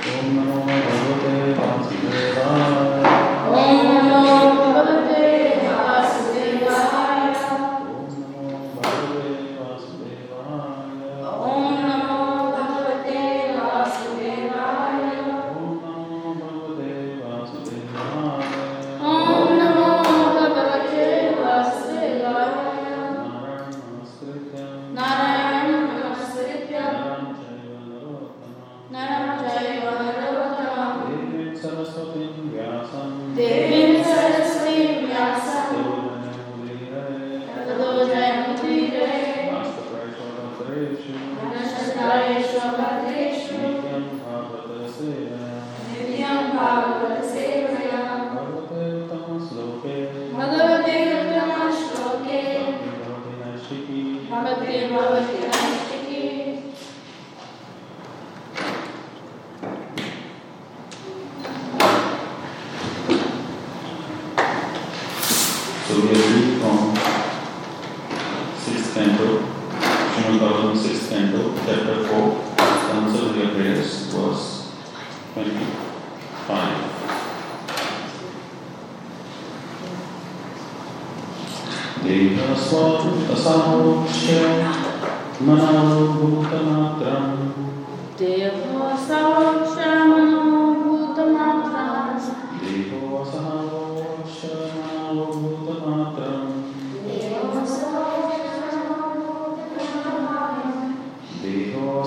Om Namo Bhagavate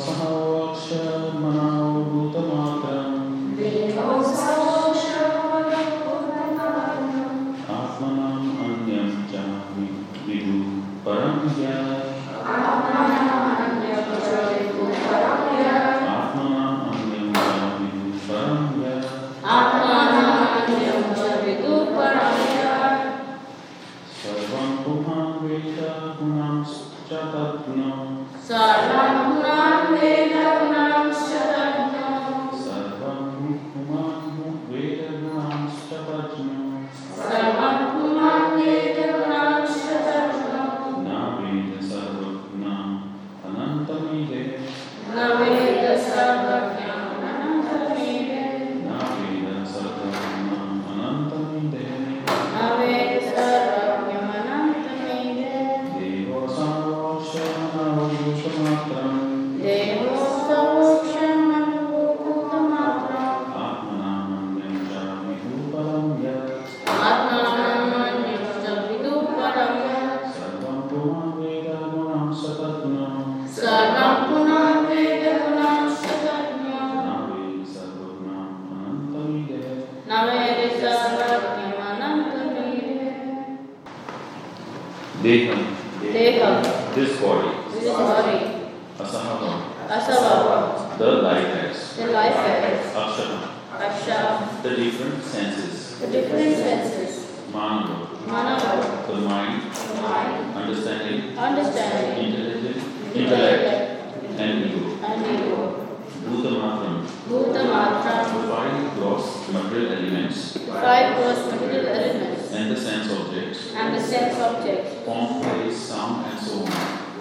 alcohol. Understanding, understanding, intelligence, intellect, and ego. and ego. Bhutamatram, Bhutamatra, the five gross material elements five gross material elements, and the sense objects, and the sense objects, form, place, sound, and so on.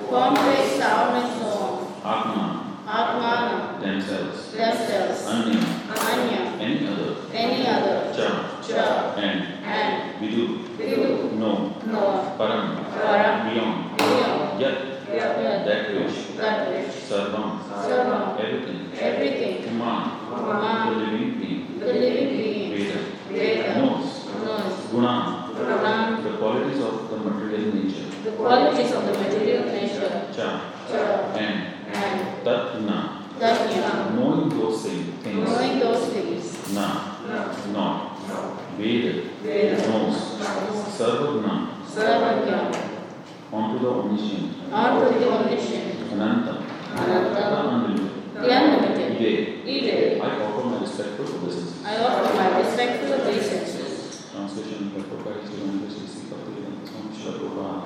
form, place, sound, and so on. Atma, Atmana, themselves, themselves, Anya, Anya, any other, any other, Cha, Cha, and and Vidu, Vidu, no, Noah, Param, Param, beyond, Beyond, Yet, Yet, that which, that which, Sarvam, Sarvam, everything, everything, Kuman, Kuman, the living being, the living being, Veda, Veda, knows, knows, Guna, Pranam, the qualities of the material nature, the qualities of the material nature, Cha, Cha, and and Tatna, Danya, knowing those things, knowing those things, Na, not, Veda, Veda, knows, Sarvagna, Sarvagya, onto the omniscient, onto the omniscient, Ananta, Ananta, the unlimited, the unlimited, Ide, Ide. I offer my respectful obeisances. I offer my respectful obeisances. Translation by Prabhupada is given by Sri Sri Bhaktivedanta Swami Srila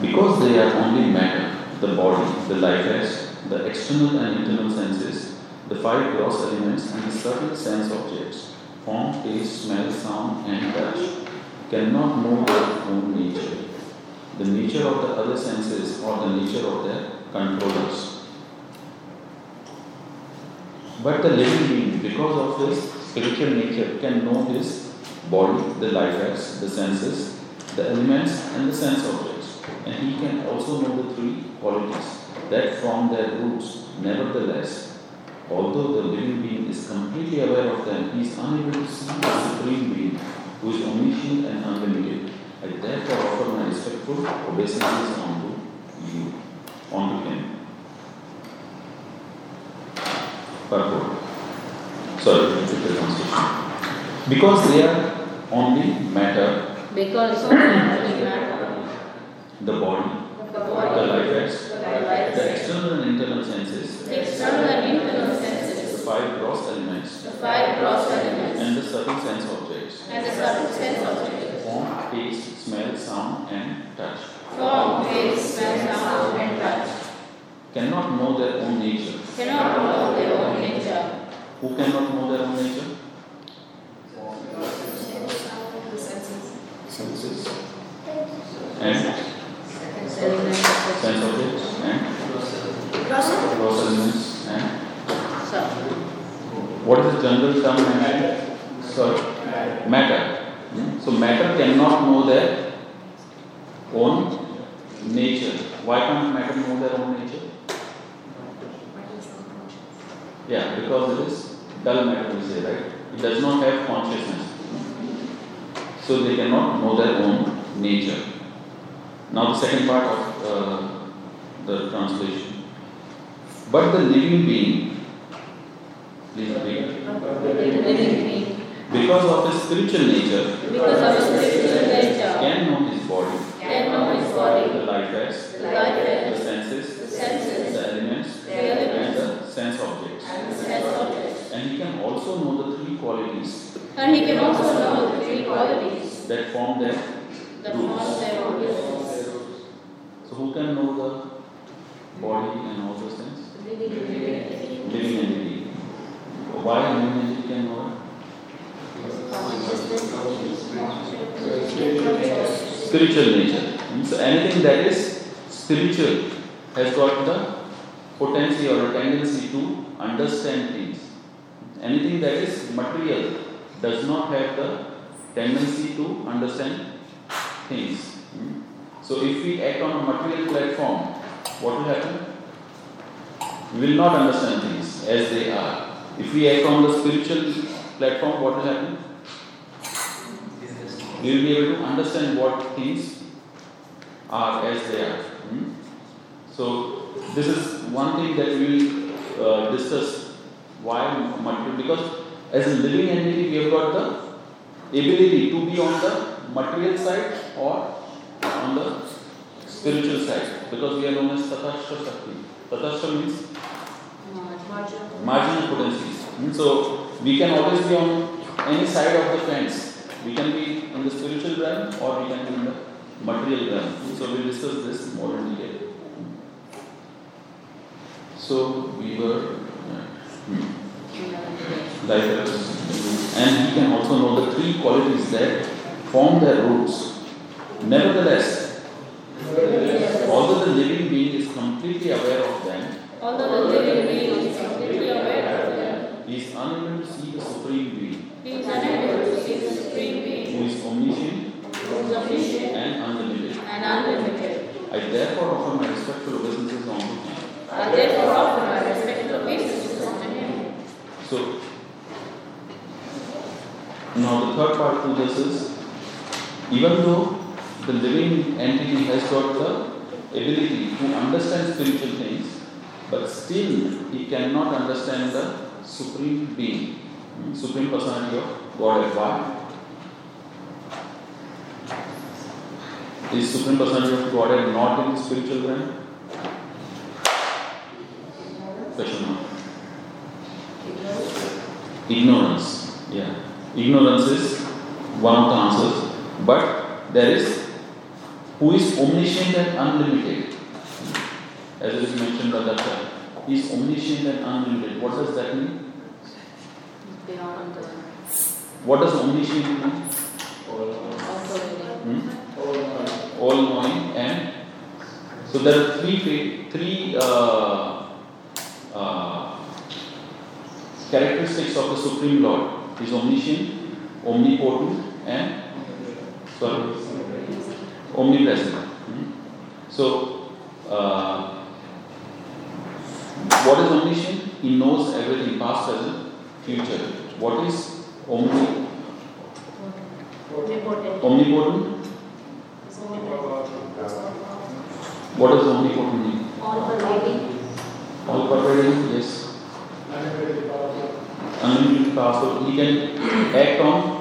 Because they are only matter, the body, the life has, the external and internal senses, the five gross elements and the subtle sense objects, form, taste, smell, sound, and touch, cannot know their own nature. the nature of the other senses or the nature of their controllers. But the living being, because of his spiritual nature, can know his body, the life airs, the senses, the elements, and the sense objects. And he can also know the three qualities that form their roots, nevertheless, although the living being is completely aware of them, he is unable to see the supreme being who is omniscient and unlimited. I therefore offer my respectful obeisances unto you, unto him. Purport. Sorry, the. Because they are only matter, Because only matter, the body, the the body, life airs, the life, the external and internal senses, the external and internal senses. the five gross elements, the five gross elements, and the subtle sense objects. And the subtle sense objects, form, taste, smell, sound, and touch. Form, taste, smell, sound, and touch, cannot know their own nature. cannot know their own nature. Who cannot know their own nature? Senses. And sense objects and gross elements and what is the general term mentioned? Sorry, matter. Hmm? So matter cannot know their own nature. Why can't matter know their own nature? Yeah, because it is dull matter, we say, right? It does not have consciousness. So they cannot know their own nature. Now, the second part of uh, the translation. But the living being, please read, being, because of his spiritual nature, because of his spiritual nature, can know his body, can know his body, the life airs, the life the acts, senses, the senses, the elements, the and elements, the sense objects. and the sense objects. And he can also know the three qualities And he can also know the three qualities that form their that form their own So who can know the body and all those things? Living entity. Why a living entity can know it? Spiritual nature. So anything that is spiritual has got the potency or a tendency to understand things. Anything that is material does not have the tendency to understand things. Hmm? So if we act on a material platform, what will happen? We will not understand things as they are. If we act on the spiritual platform, what will happen? We will be able to understand what things are as they are. Hmm? So this is one thing that we will uh, discuss why material because as a living entity we have got the ability to be on the material side or on the spiritual side because we are known as Tatastha Shakti. Tatashtra means marginal potencies. So we can always be on any side of the fence. We can be in the spiritual realm or we can be in the material realm. So we'll discuss this more in detail. So we were hmm, like and he can also know the three qualities that form their roots. Nevertheless, although the living being is completely aware of them, Although the living being is completely aware of them, he is unable to see the supreme being, he is unable to see the supreme being, who is omniscient who is omniscient and unlimited. and unlimited. I therefore offer my respectful obeisances unto him. I therefore offer my respectful obeisances unto him. So, now the third part to this is even though the living entity has got the ability to understand spiritual things, but still he cannot understand the supreme being, supreme personality of Godhead. Why? Is supreme personality of Godhead not in the spiritual realm? Question mark. Ignorance. Yeah. Ignorance is one of the answers. But there is who is omniscient and unlimited. As it is mentioned by that time. He is omniscient and unlimited. What does that mean? Beyond the What does omniscient mean? Hmm? All knowing and So there are three three uh, uh, characteristics of the Supreme Lord. He is omniscient, omnipotent, and sorry, omnipresent. Hmm? So, uh, what is omniscient? He knows everything, past, present, future. What is omni? Omnipotent. What does omnipotent mean? All pervading. All pervading, yes. Unlimited powerful. He can act on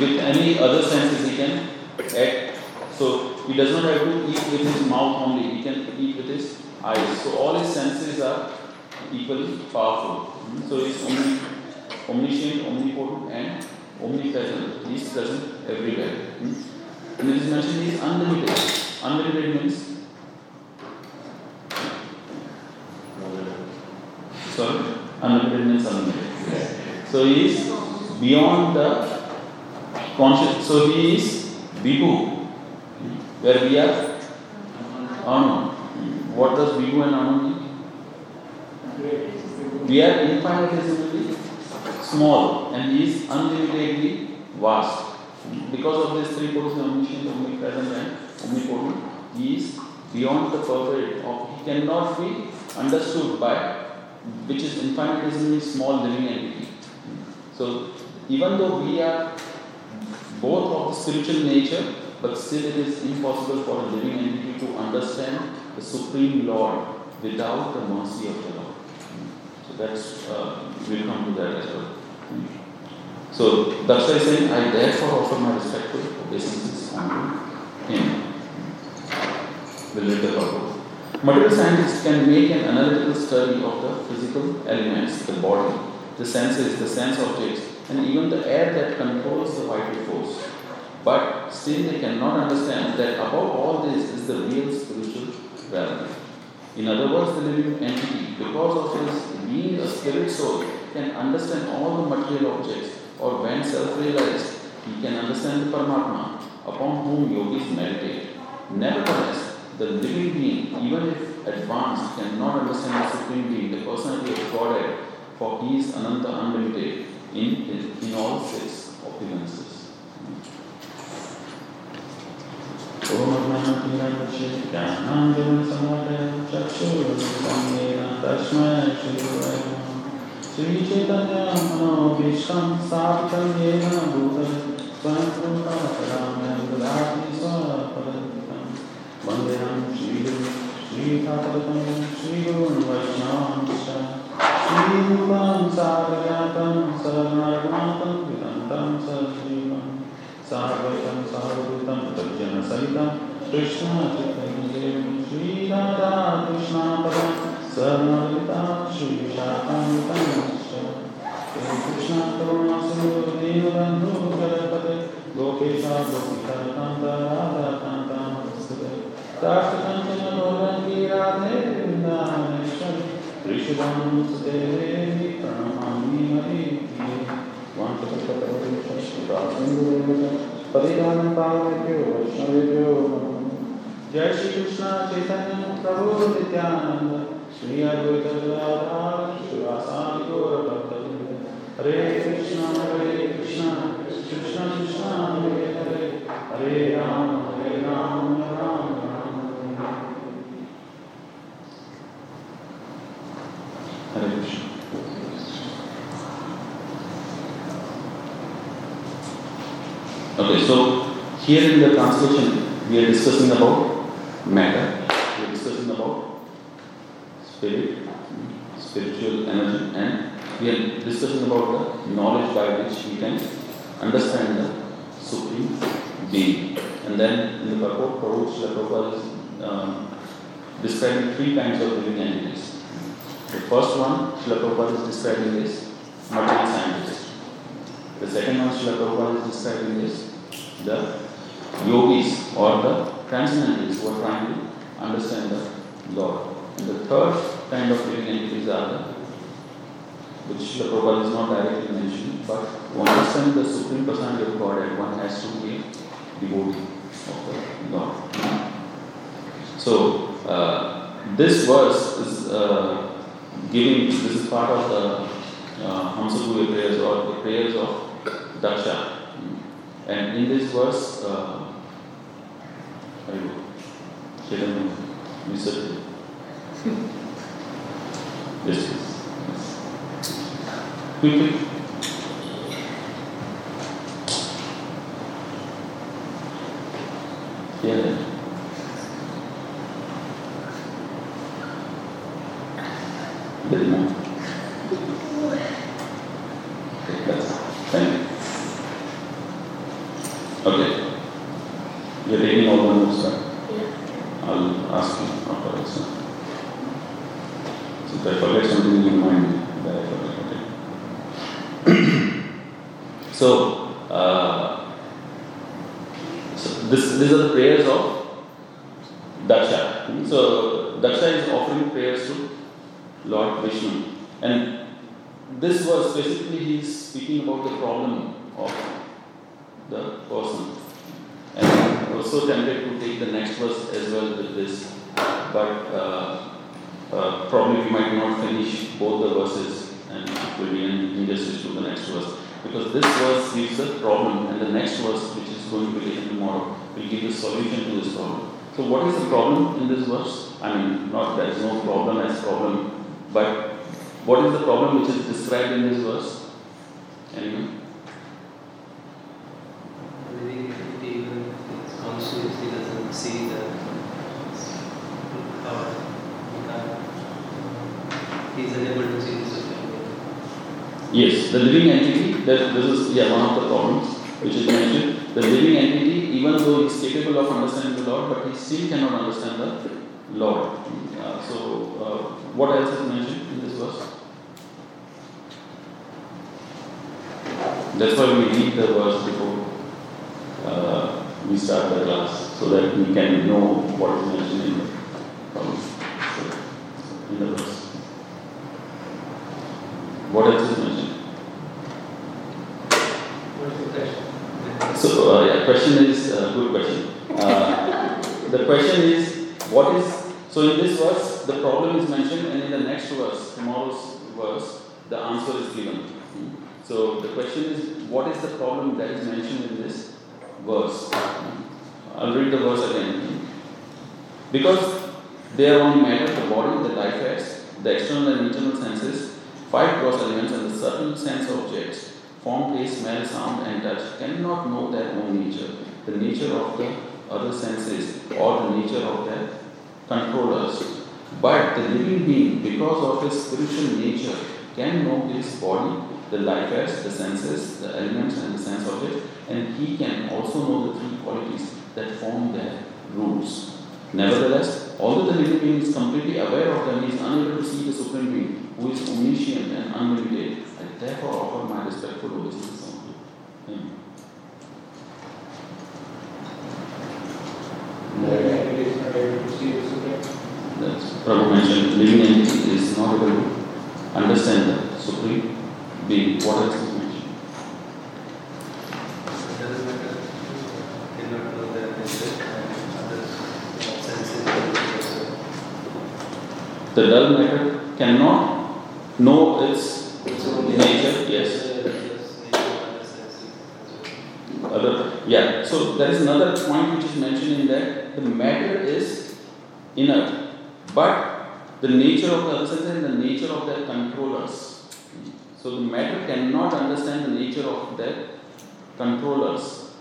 with any other senses he can act. So he does not have to eat with his mouth only, he can eat with his eyes. So all his senses are equally powerful. Hmm? So he is omni, omniscient, omnipotent, and omnipresent. He is present everywhere. Hmm? And it is mentioned he is unlimited. Unlimited means sorry, unlimited means unlimited. So he is beyond the conscious. So he is Vibhu, where we are Anu. What does Vibhu and Anu mean? We are infinitesimally small and he is unlimitedly vast. Because of this three qualities, omniscient, omnipresent, and omnipotent, he is beyond the perfect. Of, he cannot be understood by which is infinitesimally small living entity. So even though we are both of the spiritual nature, but still it is impossible for a living entity to understand the Supreme Lord without the mercy of the Lord. So that's uh, we'll come to that as well. So Daksha is saying, I therefore offer my respectful obeisances unto him. We'll read the purport. Material scientists can make an analytical study of the physical elements, the body, the senses, the sense objects, and even the air that controls the vital force. But still they cannot understand that above all this is the real spiritual realm. In other words, the living entity, because of his being a spirit soul, can understand all the material objects, or when self-realized, he can understand the Paramatma, upon whom yogis meditate. Nevertheless, the living being, even if advanced, cannot understand the Supreme Being, the personality of Godhead, for he is Ananta unlimited in, in, in all six opulences. ॐ ज्ञानाञ्जनसमदय चक्षुरुन्मीलन तस्मै श्रीगुरवे श्रीचैतन्यमनोभीष्टं स्थापितं येन भूतले स्वयं ददाति स्वपदं वन्देहं श्रीगुरु श्रीठाकुरतं श्रीगुरुन् वैष्णवांश्च श्रीरूपं सारजातं सरनागनाथं विदन्तं सजीवं सागतं सावदूतं तज्जनसहितं कृष्णाचितैदेवं श्रीराधा कृष्णापदं सर्वलिता श्रीशाकान्तं हे कृष्ण करुणासुन्दर दीनबन्धो जगपते गोपेशा गोपिकान्ता राधाकान्तां नमस्ते। राष्ट्रकाञ्चन गौरङ्गी राधे वृन्दावन जय श्री कृष्ण, चैतन्य प्रभु नित्यानंद। श्री अद्वैत शिवासादि गौर हरे कृष्ण हरे कृष्ण कृष्ण कृष्ण, हरे हरे। हरे Ram. Here in the translation we are discussing about matter, we are discussing about spirit, spiritual energy, and we are discussing about the knowledge by which we can understand the supreme being. And then in the purport, Prabhu Srila Prabhupada is um, describing three kinds of living entities. The first one, Srila Prabhupada is describing is material scientist. The second one, Srila Prabhupada is describing is the yogis or the transcendentalists who are trying to understand the Lord. And the third kind of living entities are the, which the Prabhupada is not directly mentioning, but to understand the Supreme Personality of Godhead, one has to be devotee of the Lord. So uh, this verse is uh, giving. This is part of the uh, Hamsaguhya prayers or the prayers of Daksha. And in this verse, uh, I will. You said it. Yes, yes. Quickly. Yeah. Very much. Okay, that's thank you. Okay. You're taking all the notes, right? I'll ask you afterwards. huh? So if I forget something in your mind, then I forget. Okay. so, uh, so this, these are the prayers of Daksha. So Daksha is offering prayers to Lord Vishnu. And this was specifically he is speaking about the problem of the person. And I'm also tempted to take the next verse as well with this, but uh, uh, probably we might not finish both the verses and it will be an injustice to the next verse. Because this verse gives the problem, and the next verse, which is going to be taken tomorrow, will give the solution to this problem. So, what is the problem in this verse? I mean, not there is no problem as problem, but what is the problem which is described in this verse? Anyone? Living even consciously doesn't see the power. He can't. He's unable to see the supreme being. Yes, the living entity, that this is yeah, one of the problems which is mentioned. The living entity, even though he is capable of Lord, but he still cannot understand the Lord. Uh, so, uh, what else is mentioned in this verse? That's why we read the verse before uh, we start the class, so that we can know what is mentioned in the, in the verse. What else is mentioned? The? So, uh, yeah, question is a good question. The question is, what is, so in this verse, the problem is mentioned, and in the next verse, tomorrow's verse, the answer is given. So, the question is, what is the problem that is mentioned in this verse? I'll read the verse again. Because they are only matter, the body, the life airs, the external and internal senses, five gross elements, and the subtle sense objects form, taste, smell, sound, and touch cannot know their own nature, the nature of the other senses, or the nature of their controllers. But the living being, because of his spiritual nature, can know his body, the life airs, the senses, the elements, and the sense objects, and he can also know the three qualities that form their roots. Nevertheless, although the living being is completely aware of them, he is unable to see the Supreme Being, who is omniscient and unlimited. I therefore offer my respectful obeisance unto him. That's Prabhu mentioned, living entity is not able to understand the Supreme Being. What else is. The dull matter cannot know its nature, yes. Other yeah, so there is another point which is mentioned in the matter is inert, but the nature of the senses and the nature of their controllers. So the matter cannot understand the nature of their controllers.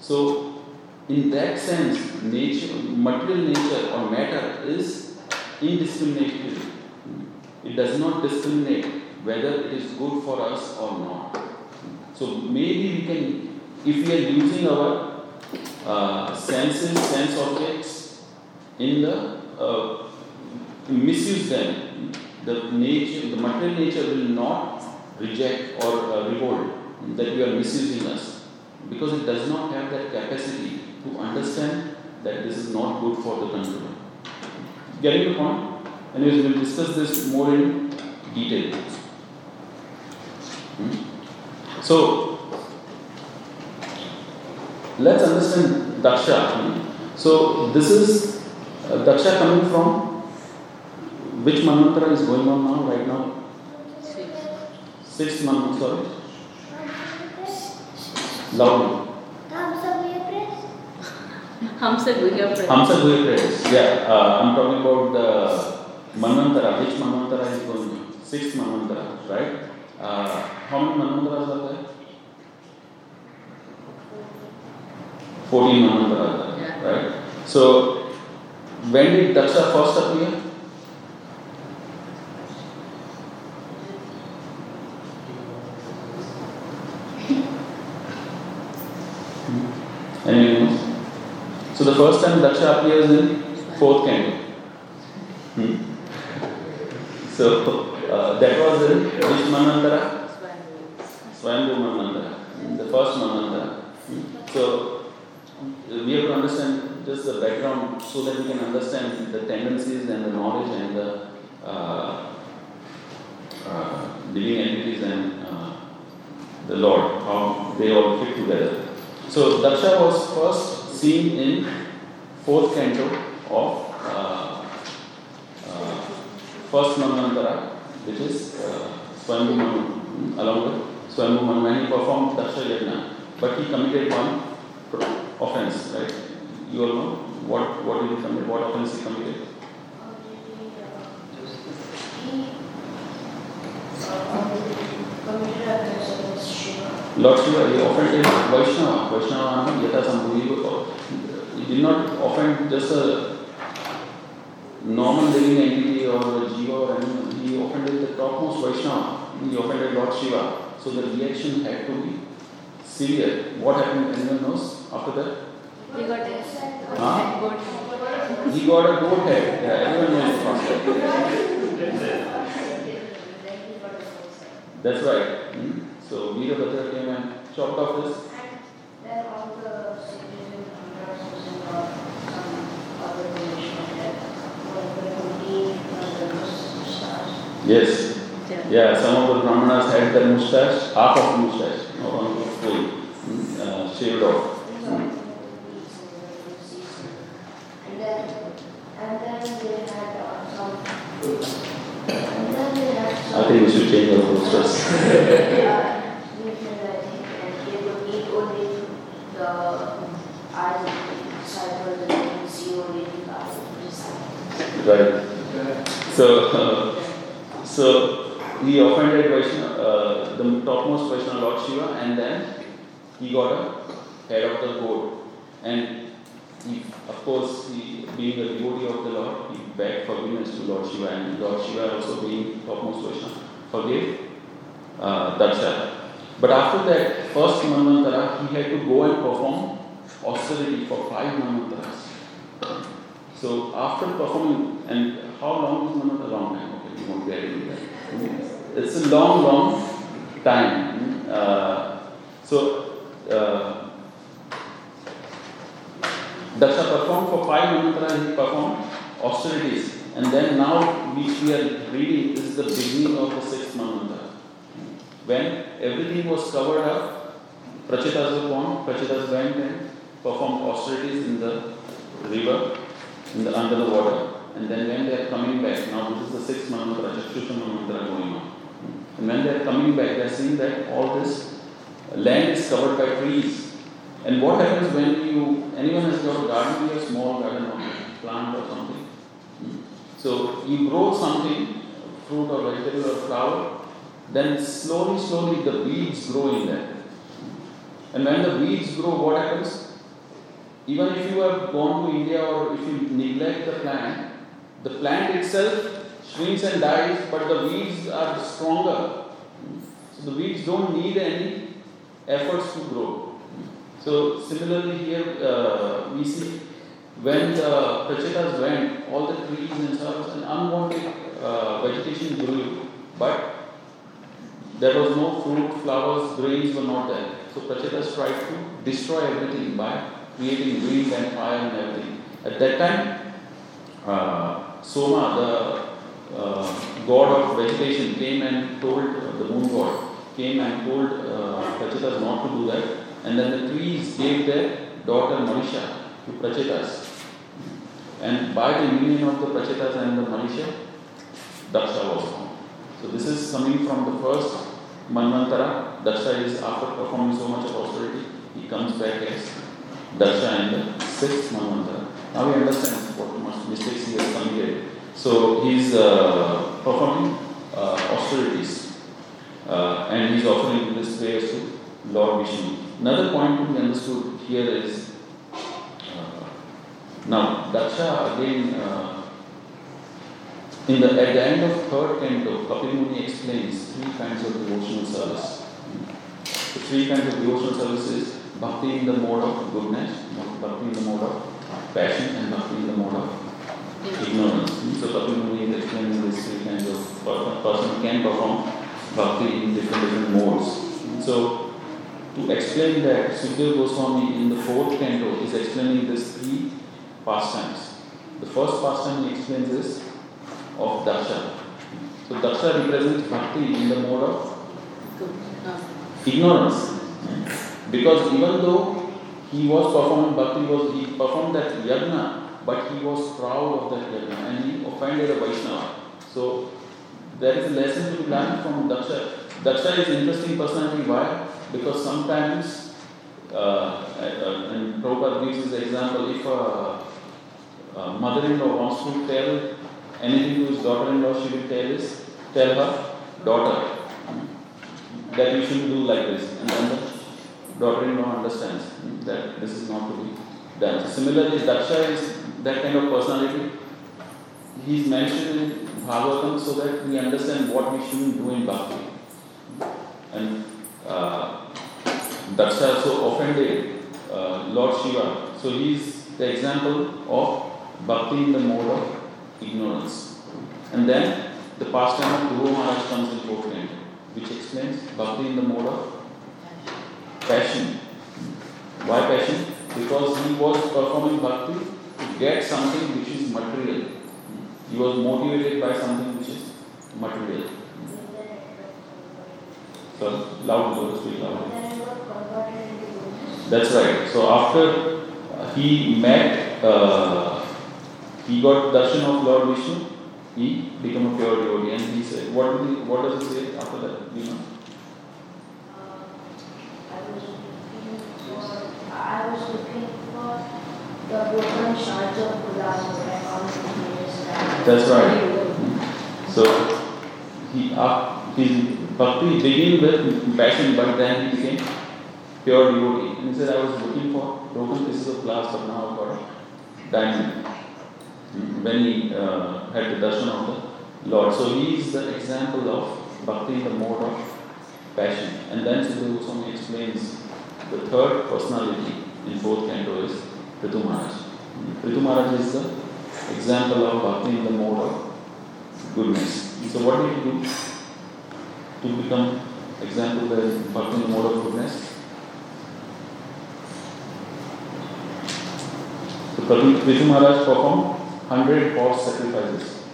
So in that sense, nature, material nature or matter is indiscriminate. It does not discriminate whether it is good for us or not. So maybe we can, if we are using our uh, senses, sense objects in the uh, misuse them, the nature, the material nature will not reject or uh, revolt that we are misusing us because it does not have that capacity to understand that this is not good for the controller. Getting the point? Anyways, we'll discuss this more in detail. Hmm? So, Let's understand Daksha. So this is uh, Daksha coming from which mantra is going on now, right now? Six. Sixth mantra, sorry. Loudly. Hamsa Guhya prayers. Hamsa Guhya prayers. Yeah, uh, I'm talking about the Manvantara. Which Manvantara is going? on? Sixth Manvantara, right? Uh, how many Manvantaras are there? 14 Manvantaras are there, Yeah. right? So, when did Daksha first appear? Anyone knows? So the first time Daksha appears in fourth canto. Hmm? So uh, that was in which Manvantara? Swayambhu Manvantara, hmm, the first Manvantara. Hmm? So uh, we have to understand just the background so that we can understand the tendencies and the knowledge and the uh, uh, living entities and uh, the Lord, how they all fit together. So Daksha was first seen in fourth canto of uh, uh, first Manvantara, which is uh, Swayambhu Manu, hmm, along with Swayambhu Manu, when he performed Daksha Yajna, but he committed one offense, right? You all know what what did he commit? What offense he committed? Lord Shiva, he offended Vaishnava. Vaishnava means Yata Sambhuji. He did not offend just a normal living entity or a jiva or anyone. He offended the topmost Vaishnava. He offended Lord Shiva. So the reaction had to be severe. What happened? Anyone knows after that? We got it. Huh? Good. He got a goat head. Yeah, everyone knows faster. That's right. Hmm? So Veerabhadra came and chopped off his Then all the significant contrasts and some other relation that were the stars. Yes. Yeah, some of the Brahmanas had their mustache, half of the mustache, not one was full, mm, uh, shaved off. And then, and then they had uh, some, and then they had I some. think we should change our posters. uh, we said, I think, and they would eat only the eyes of the disciples and they would see only the eyes of the disciples. Right. So, uh, so he offended Vaishnava, uh, the topmost Vaishnava Lord Shiva, and then he got a head of the goat. And he, of course, he, being a devotee of the Lord, he begged forgiveness to Lord Shiva, and Lord Shiva also being topmost Vaishnava, forgave uh, Daksha. But after that first Manvantara, he had to go and perform austerity for five Manvantaras. So after performing, and how long is Manvantara? Long time, okay, we won't get into that. It's a long, long time. Uh, so, uh, Daksha performed for five Manvantara, he performed austerities. And then now, which we are reading, this is the beginning of the sixth Manvantara. When everything was covered up, Prachetas born, Prachetas went and performed austerities in the river, in the, under the water. And then when they are coming back, now this is the sixth Manvantara, Chakshusha Manvantara going on. And when they are coming back, they are seeing that all this land is covered by trees. And what happens when you, anyone has got a garden, a small garden or plant or something. So you grow something, fruit or vegetable or flower, then slowly, slowly the weeds grow in there. And when the weeds grow, what happens? Even if you have gone to India or if you neglect the plant, the plant itself shrinks and dies, but the weeds are stronger. So the weeds don't need any efforts to grow. So similarly here uh, we see when the Prachetas went, all the trees and stuff and unwanted uh, vegetation grew, but there was no fruit, flowers, grains were not there. So Prachetas tried to destroy everything by creating wind and fire and everything. At that time, uh, Soma, the uh, god of vegetation, came and told uh, the moon god, came and told uh, Prachetas not to do that. And then the trees gave their daughter Marisha to Prachetas. And by the union of the Prachetas and the Marisha, Daksha was formed. So this is coming from the first Manvantara. Daksha is after performing so much of austerity, he comes back as Daksha in the sixth Manvantara. Now we understand what much mistakes he has committed. So he's uh, performing uh, austerities uh, and he's offering this prayers to Lord Vishnu. Another point to be understood here is uh, now Daksha again uh, in the at the end of third canto, Kapil Muni explains three kinds of devotional service. The three kinds of devotional service is bhakti in the mode of goodness, bhakti in the mode of passion, and bhakti in the mode of ignorance. So Kapil Muni is explaining these three kinds of person can perform bhakti in different different modes. So to explain that, Sukdev Goswami in the fourth canto is explaining these three pastimes. The first pastime he explains is of Daksha. So Daksha represents bhakti in the mode of ignorance. Because even though he was performing bhakti, was he performed that yajna, but he was proud of that yajna and he offended a Vaishnava. So there is a lesson to be learned from Daksha. Daksha is interesting personality. Why? Because sometimes, uh, uh, and Prabhupada gives this example, if a, a mother-in-law wants to tell anything to his daughter-in-law, she will tell his, tell her daughter that you shouldn't do like this. And then the daughter-in-law understands that this is not to be done. Similarly, Daksha is that kind of personality. He is mentioned in Bhagavatam so that we understand what we shouldn't do in Bhakti. And uh, Daksha so offended uh, Lord Shiva. So he is the example of Bhakti in the mode of ignorance. And then the pastime of Dhruva Maharaj comes in fourth which explains Bhakti in the mode of passion. Why passion? Because he was performing Bhakti to get something which is material. He was motivated by something which is material. So loud, so speak loud. That's right. So after he met, uh, he got darshan of Lord Vishnu. He became a pure devotee, and he said, "What did he, What does he say after that? You know? I was looking for the broken shards of glass that I found in. That's right. So he uh, his bhakti began with passion, but then he became pure devotee. And he said, I was looking for broken pieces of glass, but now I've got diamond. When he uh, had the darshan of the Lord. So he is the example of bhakti in the mode of passion. And then Sudhir Goswami explains the third personality in fourth canto is Prithu Maharaj. Prithu Maharaj is the example of bhakti in the mode of goodness. So what did he do to become example of bhakti in the mode of goodness? So Prithu Maharaj performed 100 horse sacrifices.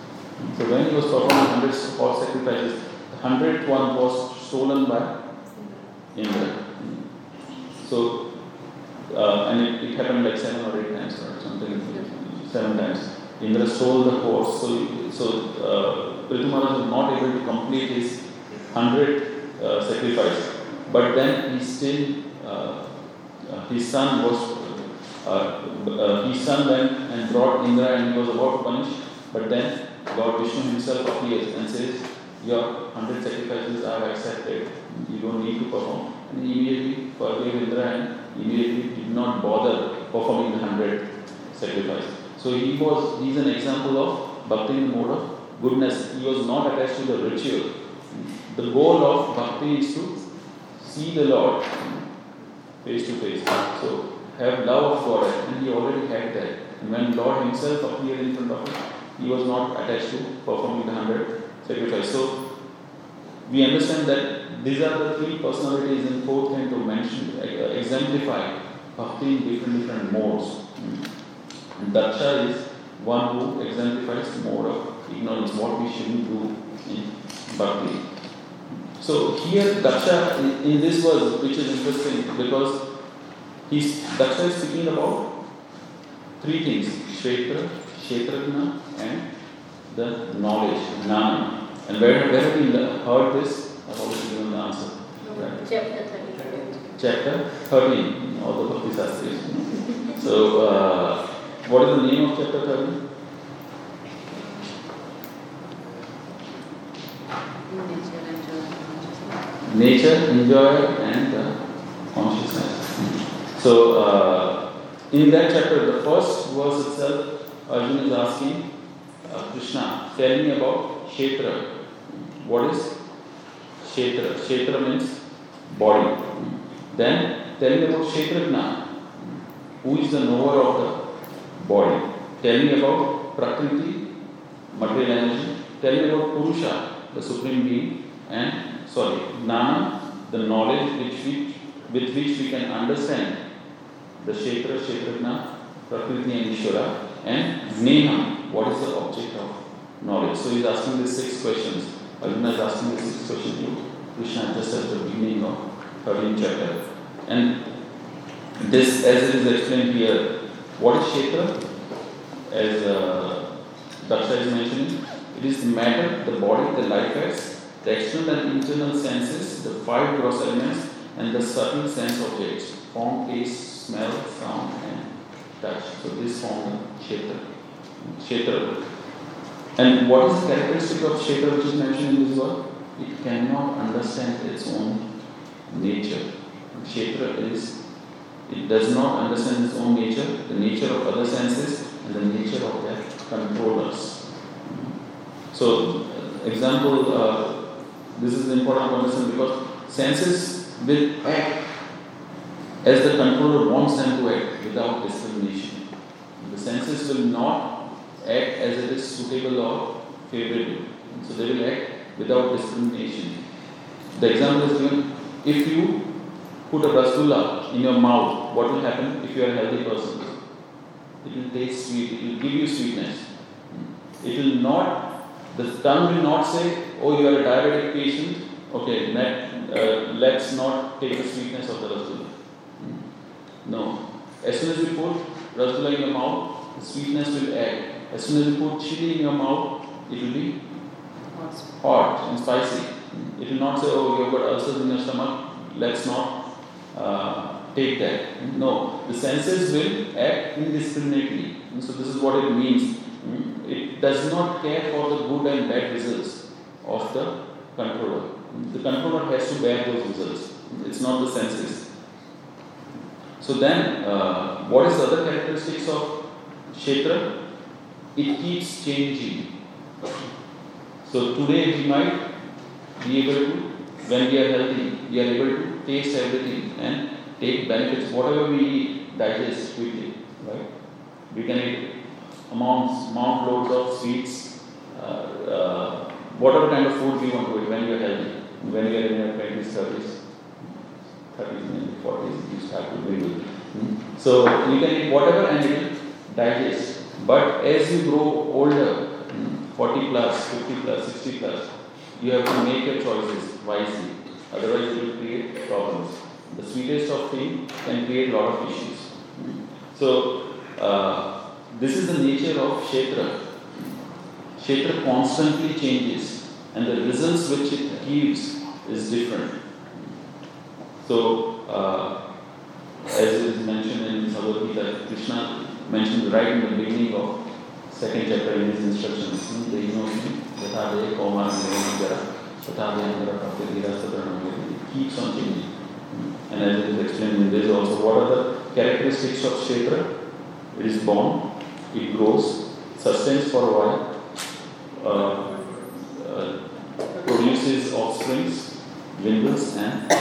So when he was performing 100 horse sacrifices, the 100th one was stolen by Indra. So, uh, and it, it, happened like seven or eight times or something, seven times. Indra stole the horse, so, so uh, Prithu was not able to complete his 100 uh, sacrifice. But then he still, uh, uh, his son was, uh, his son went and brought Indra and he was about to punish, but then God Vishnu himself appears and says, Your 100 sacrifices are accepted, you don't need to perform. And he immediately forgave Indra and immediately did not bother performing the 100 sacrifices. So he was, he's an example of bhakti in the mode of goodness. He was not attached to the ritual. The goal of bhakti is to see the Lord face to face. So have love of God, and he already had that. And when Lord himself appeared in front of him, he was not attached to performing the hundred sacrifice. So we understand that these are the three personalities in fourth canto mentioned, uh, exemplify bhakti in different different modes. And Daksha is one who exemplifies mode of ignorance, what we shouldn't do in bhakti. So here Daksha in, in this verse, which is interesting because he's Daksha is speaking about three things: Kshetra, Kshetragna and the knowledge, Gnana. And where, where have we heard this? I've already given the answer. Right. Chapter 38. Chapter 13, all the Bhakti Sastris. So, uh, what is the name of chapter 13? Nature, enjoy, and uh, consciousness. So, uh, in that chapter, the first verse itself, Arjuna is asking uh, Krishna, tell me about Kshetra. What is Kshetra? Kshetra means body. Then, tell me about Kshetragna. Who is the knower of the body? Tell me about Prakriti, material energy. Tell me about Purusha, the supreme being, and sorry, Gnana, the knowledge which we, with which we can understand the Kshetra, Kshetragna, Prakriti and Ishvara, and Gnana, what is the object of knowledge. So he's asking these six questions. Arjuna is asking these six questions to Krishna just at the beginning of 13th chapter. And this, as it is explained here, what is Kshetra? As uh, Daksha is mentioning, it is the matter, the body, the life force, the external and internal senses, the five gross elements, and the subtle sense objects form, taste, smell, sound, and touch. So this form Kshetra. Kshetra. And what is the characteristic of Kshetra which is mentioned in this work? It cannot understand its own nature. Kshetra is, it does not understand its own nature, the nature of other senses, and the nature of their controllers. So, example, uh, this is important to understand because senses will act as the controller wants them to act without discrimination. The senses will not act as it is suitable or favorable. So they will act without discrimination. The example is given if you put a rasgulla in your mouth, what will happen if you are a healthy person? It will taste sweet, it will give you sweetness. It will not, the tongue will not say, oh, you are a diabetic patient, okay, let, uh, let's not take the sweetness of the rasgulla. No. As soon as you put rasgulla in your mouth, the sweetness will add. As soon as you put chili in your mouth, it will be hot and spicy. It will not say, oh, you've got ulcers in your stomach, let's not uh, take that. No, the senses will act indiscriminately. So, this is what it means. It does not care for the good and bad results of the controller. The controller has to bear those results, it's not the senses. So, then, uh, what is the other characteristics of Kshetra? It keeps changing. So today we might be able to, when we are healthy, we are able to taste everything and take benefits. Whatever we digest quickly, right? We can eat amounts, mount loads of sweets, uh, uh, whatever kind of food we want to eat when we are healthy, when we are in our 20s, 30s, 30s, maybe 40s, you start to be good. Hmm? So you can eat whatever and it will digest. But as you grow older, hmm, 40 plus, 50 plus, 60 plus, you have to make your choices wisely. Otherwise, it will create problems. The sweetest of thing can create a lot of issues. Hmm? So, uh, this is the nature of Kshetra. Kshetra constantly changes, and the results which it gives is different. So, uh, as is mentioned in Bhagavad Gita, Krishna mentioned right in the beginning of second chapter in his instructions, the emotion, yatha de koma jara, yatha de andara pratyadhira sadranam, it keeps on changing. And as it is explained in this also, what are the characteristics of Kshetra? It is born, it grows, sustains for a while, uh, uh, produces offsprings, dwindles and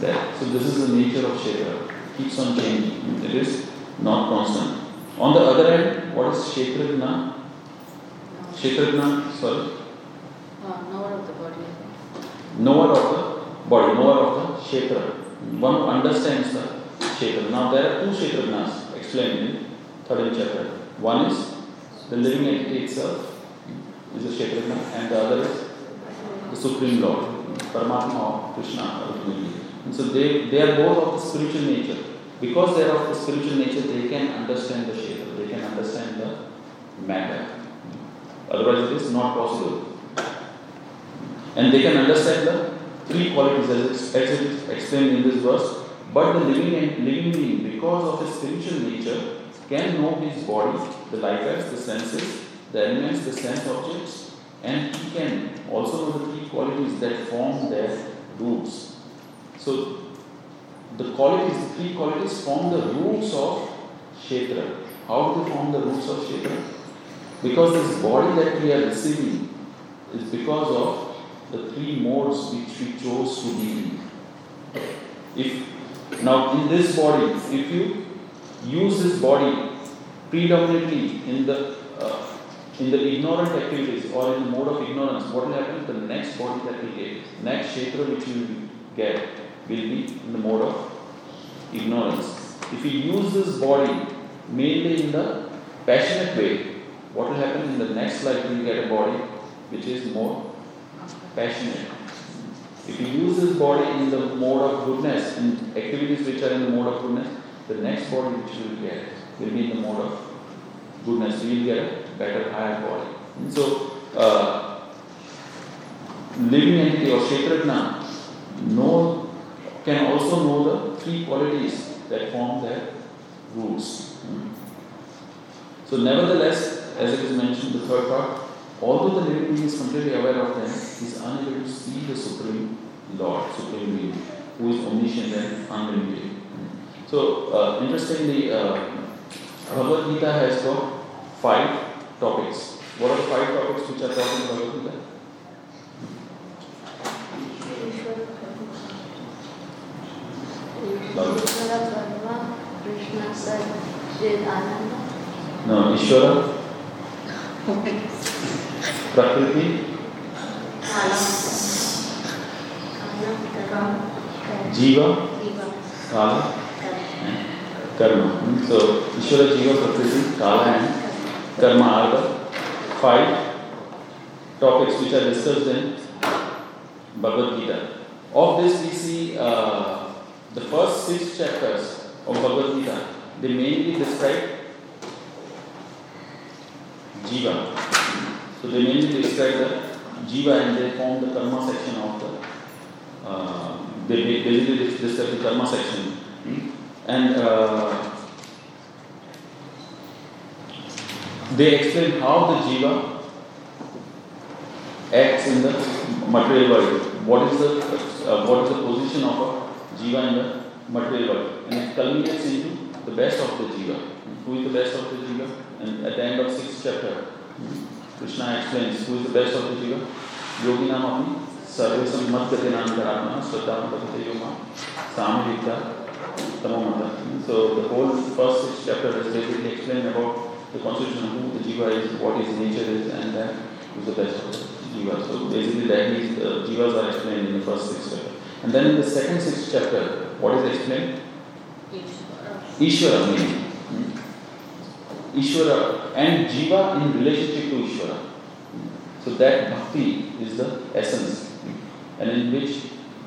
death. So this is the nature of Kshetra. It keeps on changing. It is not constant. On the other hand, what is Kshetragna? Kshetragna, sorry, uh, knower of the body. knower of the body, knower of the Kshetra. One who understands the Kshetra. Now there are two Kshetragnas explained in third chapter. One is the living entity itself, is a Kshetragna, and the other is the Supreme Lord, Paramatma or Krishna ultimately. And so they, they are both of the spiritual nature. Because they are of the spiritual nature, they can understand the Kshetra, they can understand the matter. Otherwise, it is not possible. And they can understand the three qualities as it is explained in this verse. But the living and living being, because of his spiritual nature, can know his body, the life the senses, the elements, the sense objects, and he can also know the three qualities that form their roots. So the qualities, the three qualities form the roots of Kshetra. How do they form the roots of Kshetra? Because this body that we are receiving is because of the three modes which we chose to be in. If now in this body, if you use this body predominantly in the uh, in the ignorant activities or in the mode of ignorance, what will happen? to The next body that we get, next kshetra which you get, will be in the mode of ignorance. If we use this body mainly in the passionate way, what will happen in the next life? We will get a body which is more passionate. If you use this body in the mode of goodness, in activities which are in the mode of goodness, the next body which you will get will be in the mode of goodness. You will get a better, higher body. And so, uh, living entity or Kshetrajna know, can also know the three qualities that form their roots. So, nevertheless, as it is mentioned, in the third part, although the living being is completely aware of them, he is unable to see the Supreme Lord, Supreme Being, who is omniscient and unlimited. So, uh, interestingly, uh, Bhagavad Gita has got five topics. What are the five topics which are taught in Bhagavad Gita? Krishna said, Ananda. No, Ishvara, Prakriti, Jiva, Kala, Karma. So, Ishvara, Jiva, Prakriti, Kala, and Karma are the five topics which are discussed in Bhagavad Gita. Of this, we see uh, the first six chapters of Bhagavad Gita, they mainly describe Jiva. So they mainly describe the Jiva and they form the karma section of the, uh, they basically describe the karma section. And uh, they explain how the Jiva acts in the material world. What is the, uh, what is the position of a Jiva in the material world. And it culminates into the best of the Jiva. Who is the best of the Jiva? And at the end of sixth chapter, Krishna explains who is the best of the Jiva. Yogi नाम अपनी सर्वेशम मत गति नाम करात्मा श्रद्धा मत yoga सामयिकता tamamata. So the whole first six chapter is basically explain about the constitution of who the jiva is, what his nature is, and then who's the best of the jiva. So basically that is the jivas are explained in the first six chapter. And then in the second six chapter, what is explained? Ishvara meaning. Hmm. Ishvara and Jiva in relationship to Ishvara. Hmm. So that bhakti is the essence. Hmm. And in which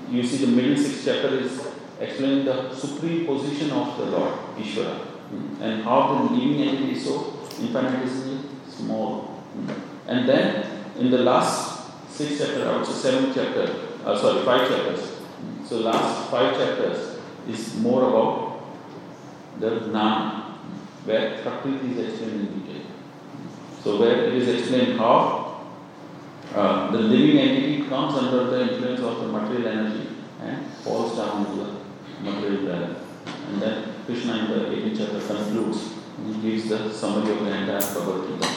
you see the middle sixth chapter is explaining the supreme position of the Lord, Ishvara. And how the living entity is so infinitesimally small. And then in the last six chapter, I would say seventh chapter, uh, sorry, five chapters. So last five chapters is more about the Nam, where Prakriti is explained in detail. So where it is explained how uh, the living entity comes under the influence of the material energy and falls down into the material realm. And then Krishna in the 18th chapter concludes, he gives the summary of the entire Bhagavad Gita.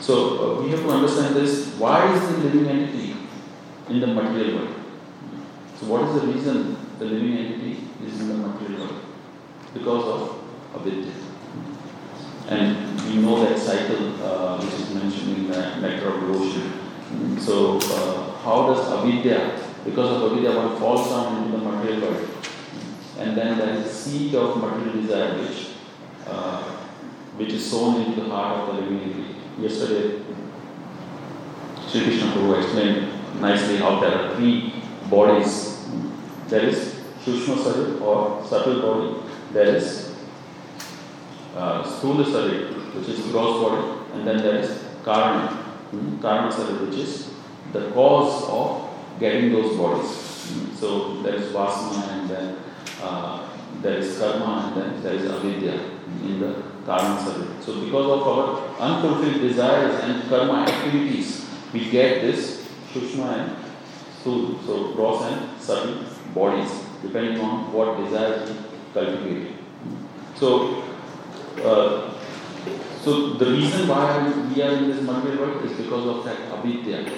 So uh, we have to understand this. Why is the living entity in the material world? So what is the reason the living entity is in the material world? Because of avidya. And we know that cycle uh, which is mentioned in the Nectar of Devotion. So uh, how does avidya, because of avidya one falls down into the material world and then there is a seed of material desire which, uh, which is sown into the heart of the living entity. Yesterday, Sri Krishna Prabhu explained nicely how there are three bodies. There is Shushma Sarir or subtle body, there is uh, Sthula which is gross body, and then there is Karana. Hmm? Karana Sarir, which is the cause of getting those bodies. Hmm? So there is Vasana and then uh, there is Karma and then there is Avidya in the Karana Sarir. So because of our unfulfilled desires and karma activities, we get this Sushma and Sthul, so gross and subtle bodies, depending on what desires we cultivate. So, uh, so the reason why we are in this material world is because of that avidya.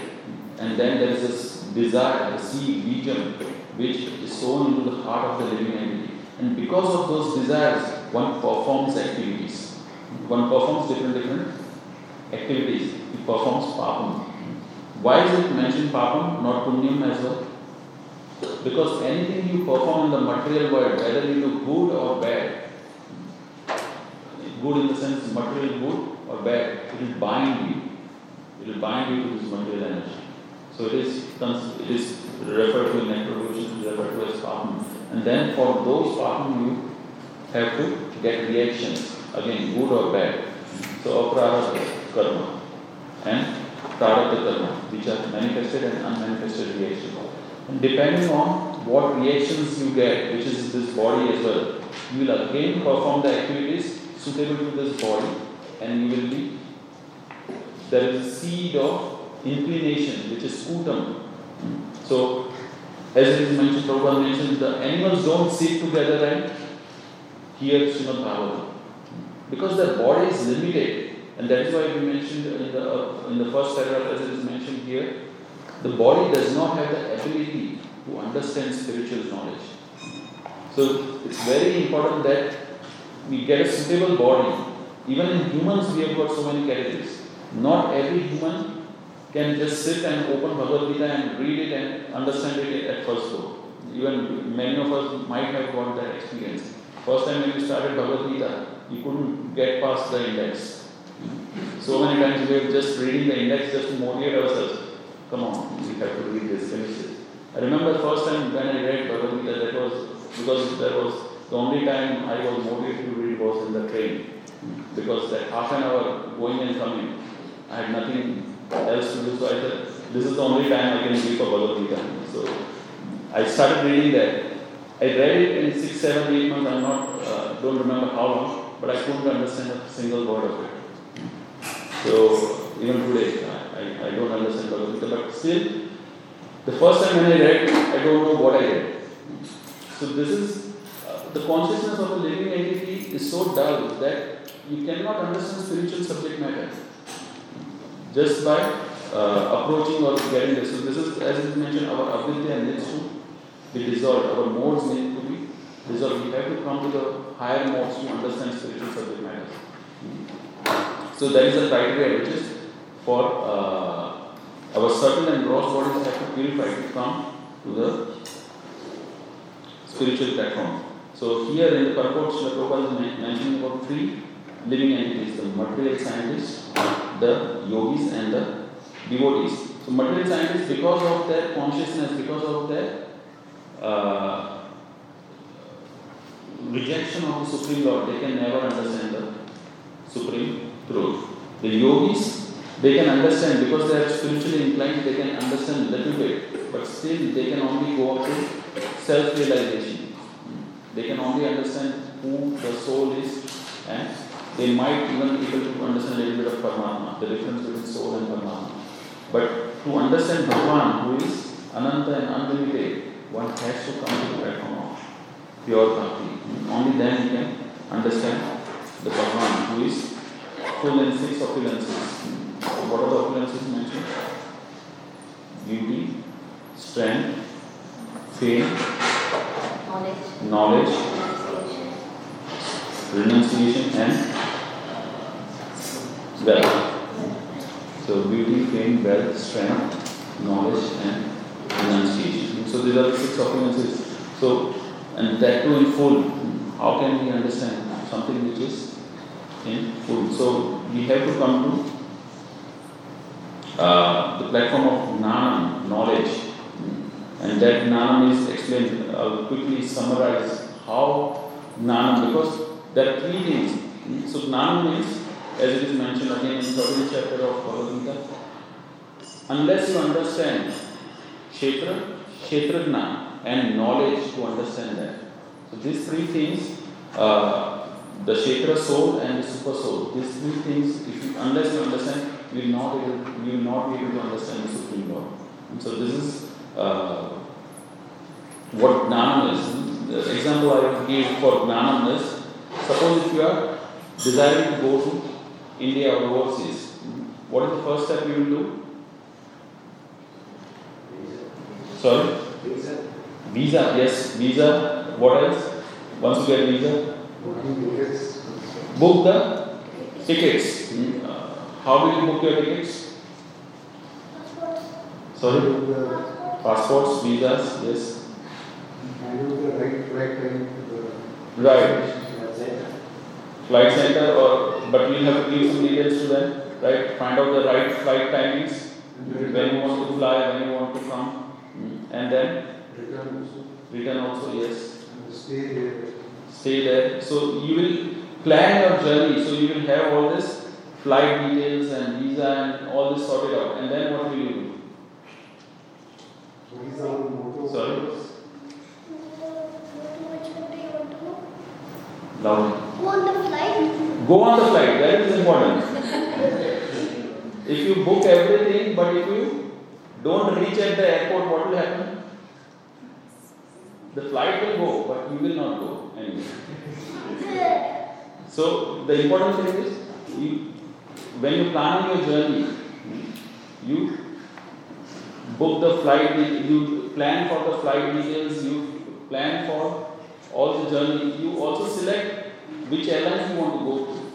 And then there is this desire, the seed, vision, which is sown into the heart of the living entity. And because of those desires, one performs activities. One performs different different activities. He performs papam. Why is it mentioned papam, not punyam as well? Because anything you perform in the material world, whether you do good or bad, good in the sense material good or bad, it will bind you. It will bind you to this material energy. So it is it is referred to in necrovision, referred to as papam. And then for those papam you have to get reactions, again good or bad. So aprarabdha karma and karma, which are manifested and unmanifested reactions. And depending on what reactions you get, which is this body as well, you will again perform the activities suitable to this body and you will be there is a seed of inclination which is sputum. So as it is mentioned, Prabhupada mentioned the animals don't sit together and hear Srimad Bhagavatam. Because their body is limited. And that is why we mentioned in the, uh, in the first paragraph as it is mentioned here, the body does not have the ability to understand spiritual knowledge. So it's very important that we get a suitable body. Even in humans, we have got so many categories. Not every human can just sit and open Bhagavad Gita and read it and understand it at first go. Even many of us might have got that experience. First time when started Bhagavad Gita, you couldn't get past the index. So many times we were just reading the index just to motivate ourselves. Come on, we have to read this, finish. I remember the first time when I read Bhagavad Gita, that was because that was the only time I was motivated to read was in the train. Because that half an hour going and coming, I had nothing else to do. So I said, this is the only time I can read for Bhagavad Gita. So I started reading that. I read it in six, seven, eight months. I'm not, uh, don't remember how long, but I couldn't understand a single word of it. So even today, I, I, don't understand Bhagavad but still, the first time when I read, I don't know what I read. So this is uh, the consciousness of a living entity is so dull that you cannot understand spiritual subject matter just by uh, approaching or getting this. So this is, as is mentioned, our avidya needs to be dissolved. Our modes need to be dissolved. We have to come to the higher modes to understand spiritual subject matters. So there is a criteria which is for uh, our subtle and gross bodies have to purify to come to the spiritual platform. So here in the purport, Srila Prabhupada is mentioning about three living entities, the material scientists, the yogis and the devotees. So material scientists, because of their consciousness, because of their uh, rejection of the Supreme Lord, they can never understand the Supreme Truth. The yogis, they can understand because they are spiritually inclined, they can understand a little bit, but still they can only go up to self-realization. They can only understand who the soul is and they might even be able to understand a little bit of Paramatma, the difference between soul and Paramatma. But to understand Bhagavan, who is Ananta and unlimited, one has to come to the platform of pure bhakti. Only then you can understand the Bhagavan, who is full six opulences. What are the opulences mentioned? Beauty, strength, fame, Knowledge. knowledge, Renunciation. renunciation, and wealth. So beauty, fame, wealth, strength, knowledge, and renunciation. So these are the six opulences. So, and that too in full. How can we understand something which is in? So we have to come to uh, the platform of Gnanam, knowledge. And that Gnanam is explained. I'll quickly summarize how Gnanam, because there are three things. So Gnanam means as it is mentioned again in the 13th chapter of Bhagavad Gita, unless you understand Kshetra, Kshetrajna, and knowledge to understand that. So these three things, uh, the Kshetra soul and the super soul, these three things, if you, unless you understand, you will not able, you will not be able to understand the Supreme Lord. And so this is uh, what Gnanam is. The example I gave for Gnanam is, suppose if you are desiring to go to India or overseas, what is the first step you will do? Visa. Sorry? Visa. Visa, yes, visa. What else? Once you get visa, book the tickets. Uh, how will you book your tickets? Sorry? Passports, visas, yes. Right. Flight center, Flight center or but you have to give some details to them, right? Find out the right flight timings, when you want to fly, when you want to come, and then return also, yes. Stay there. So you will plan your journey. So you will have all this flight details and visa and all this sorted out. And then what will you do? Sorry? Loud. Go on the flight. Go on the flight, that is important. if you book everything, but if you don't reach at the airport, what will happen? The flight will go, but you will not go anyway. So the important thing is, you, when you plan your journey, you book the flight, you plan for the flight details, you plan for all the journey, you also select which airlines you want to go to.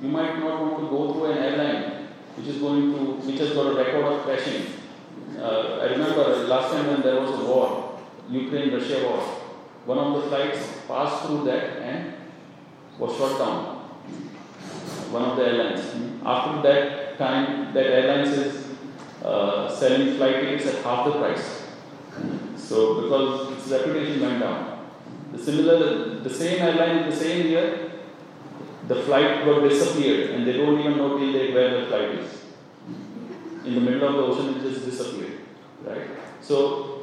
You might not want to go to an airline which is going to, which has got a record of crashing. Uh, I remember last time when there was a war, Ukraine-Russia war, one of the flights passed through that and was shot down. One of the airlines. After that time, that airlines is uh, selling flight tickets at half the price. So because its reputation went down. The similar, the same airline in the same year, the flight got disappeared and they don't even know till date where the flight is. In the middle of the ocean, it just disappeared, right? So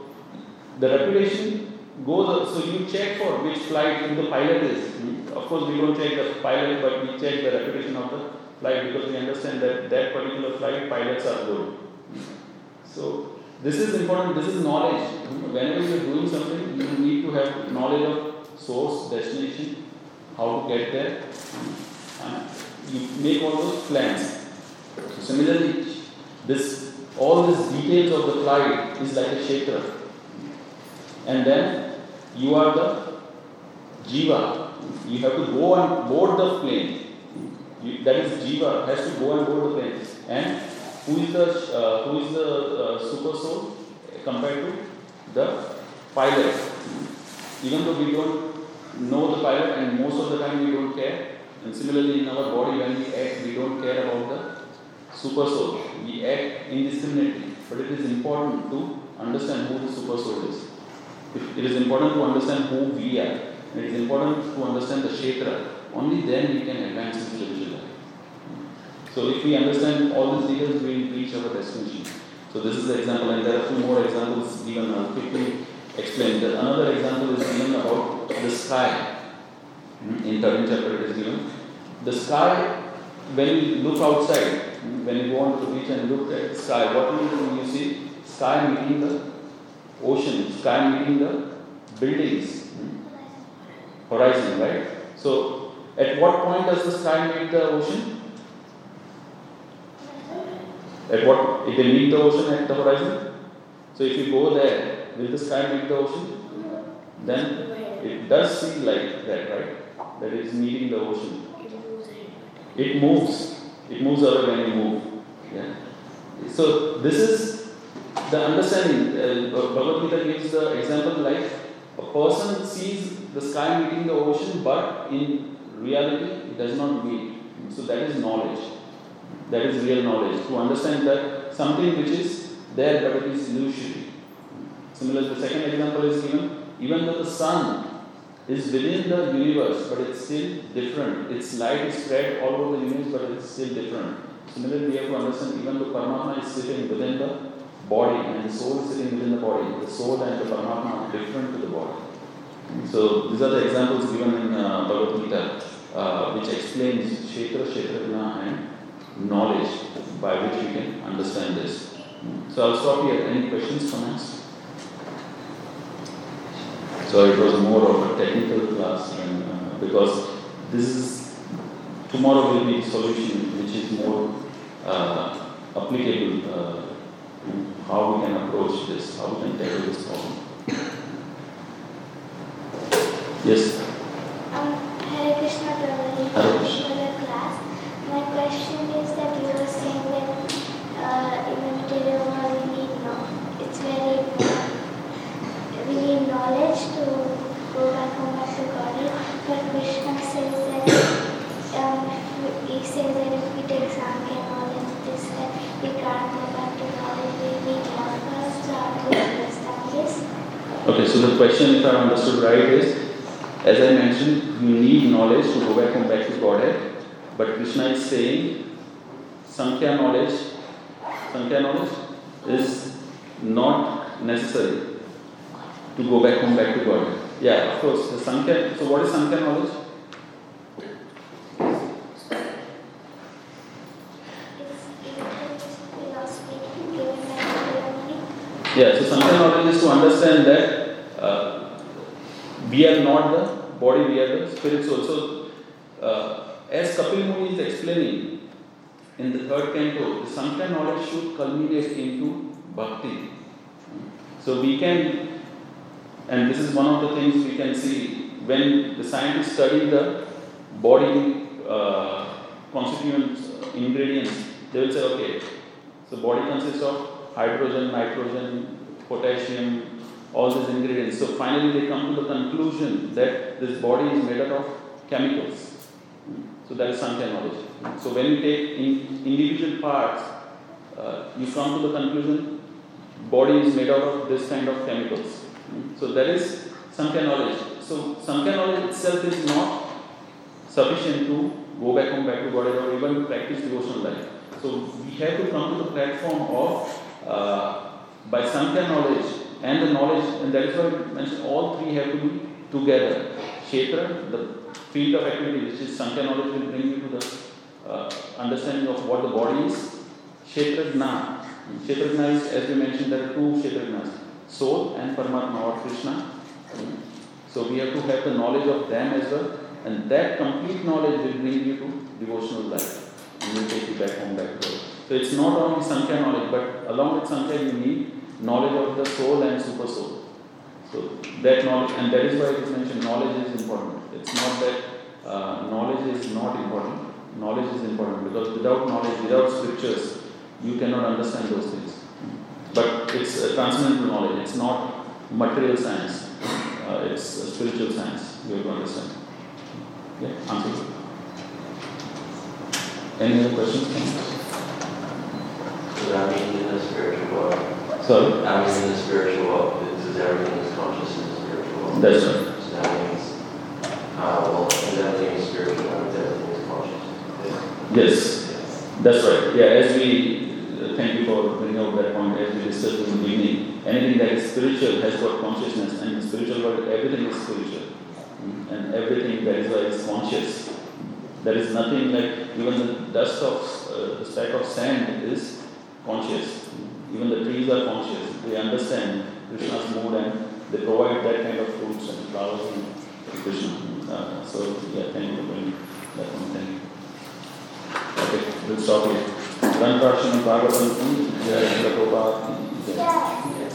the reputation goes. So you check for which flight the pilot is. Of course, we don't check the pilot, but we check the reputation of the flight because we understand that that particular flight pilots are good. So this is important. This is knowledge. Whenever you are doing something, you need to have knowledge of source, destination, how to get there. And you make all those plans. So similarly, this all these details of the flight is like a kshetra. And then you are the jiva. You have to go and board the plane. You, that is jiva has to go and board the plane. And who is the uh, who is the uh, super soul compared to the pilot? Even though we don't know the pilot, and most of the time we don't care. And similarly, in our body, when we act, we don't care about the super soul. We act indiscriminately. But it is important to understand who the super soul is. It is important to understand who we are. And it is important to understand the Kshetra. Only then we can advance in spiritual life. So if we understand all these details, we will reach our destination. So this is the example, and there are two more examples given. I'll quickly explain. The, another example is given about the sky. Hmm, in third chapter it is given. The sky, when you look outside, hmm, when you go on to the beach and look at the sky, what do you see? Sky meeting the ocean, sky meeting the buildings, horizon, right? So at what point does the sky meet the ocean? At what? It will meet the ocean at the horizon. So if you go there, will the sky meet the ocean? Then it does seem like that, right? That it is meeting the ocean. It moves. It moves away when you move. Yeah. So this is the understanding. Uh, Bhagavad Gita gives the example like a person sees the sky meeting the ocean, but in reality it does not meet. So that is knowledge. That is real knowledge. To understand that something which is there but it is illusory. Similarly, the second example is given. Even though the sun is within the universe, but it's still different. Its light is spread all over the universe, but it's still different. Similarly, we have to understand even though Paramatma is sitting within the body and the soul is sitting within the body, the soul and the Paramatma are different to the body. So these are the examples given in uh, Bhagavad Gita, uh, which explains Kshetra, Kshetrajna and knowledge by which we can understand this. So I'll stop here. Any questions, comments? So it was more of a technical class than, uh, because this is tomorrow will be solution which is more uh, applicable uh, how we can approach this, how we can tackle this problem. Yes. Um, Hare Krishna Prabhuji. Hare Krishna. The class. My question is that you were saying that uh, in the material world we need no, it's very important. We need knowledge to go back home so the question, if I understood right, is as I mentioned, you need knowledge to go back and back to Godhead, but Krishna is saying Sankhya knowledge, Sankhya knowledge is not necessary to go back home back to Godhead. Yeah, of course. The Sankhya, so what is Sankhya knowledge? Yeah, so Sankhya knowledge is to understand that we are not the body, we are the spirits also. Uh, as Kapil Muni is explaining in the third canto, the Sankhya knowledge should culminate into bhakti. So we can, and this is one of the things we can see when the scientists study the body uh, constituents, uh, ingredients, they will say, okay, so body consists of hydrogen, nitrogen, potassium, all these ingredients. So finally they come to the conclusion that this body is made up of chemicals. So that is Sankhya knowledge. So when you take in individual parts, uh, you come to the conclusion body is made out of this kind of chemicals. So that is Sankhya knowledge. So Sankhya knowledge itself is not sufficient to go back home back to God or even to practice devotional life. So we have to come to the platform of uh, by Sankhya knowledge and the knowledge, and that is why I mentioned all three have to be together. Kshetra, the field of activity, which is Sankhya knowledge, will bring you to the uh, understanding of what the body is. Kshetra Jna is, as we mentioned, there are two Kshetra Jnas soul and Paramatma or Krishna. So we have to have the knowledge of them as well, and that complete knowledge will bring you to devotional life and will take you back home, back to. So it's not only Sankhya knowledge, but along with Sankhya, you need knowledge of the soul and super soul. So that knowledge, and that is why it is mentioned knowledge is important. It's not that uh, knowledge is not important. Knowledge is important because without knowledge, without scriptures, you cannot understand those things. But it's a transcendental knowledge. It's not material science. Uh, it's spiritual science. You have to understand. Yeah, answer. Any other questions? So that means in the spiritual world, Sorry. that means in the spiritual world, because everything is conscious in the spiritual world. That's right. So that means, uh, well, everything is spiritual, that everything is conscious. Yes. Yes. That's right. Yeah, as we uh, thank you for bringing out that point, as we discussed in the beginning, anything that is spiritual has got consciousness, and in the spiritual world, everything is spiritual, Mm, and everything that is why is conscious. There is nothing like even the dust of uh, the speck of sand is conscious. Even the trees are conscious. They understand Krishna's mood and they provide that kind of fruits and flowers to Krishna. Uh, so yeah, thank you for bringing that one. Thank you. Okay, we'll stop here. Run Prashana Bhagavatam, Jai Prabhupada. Jai.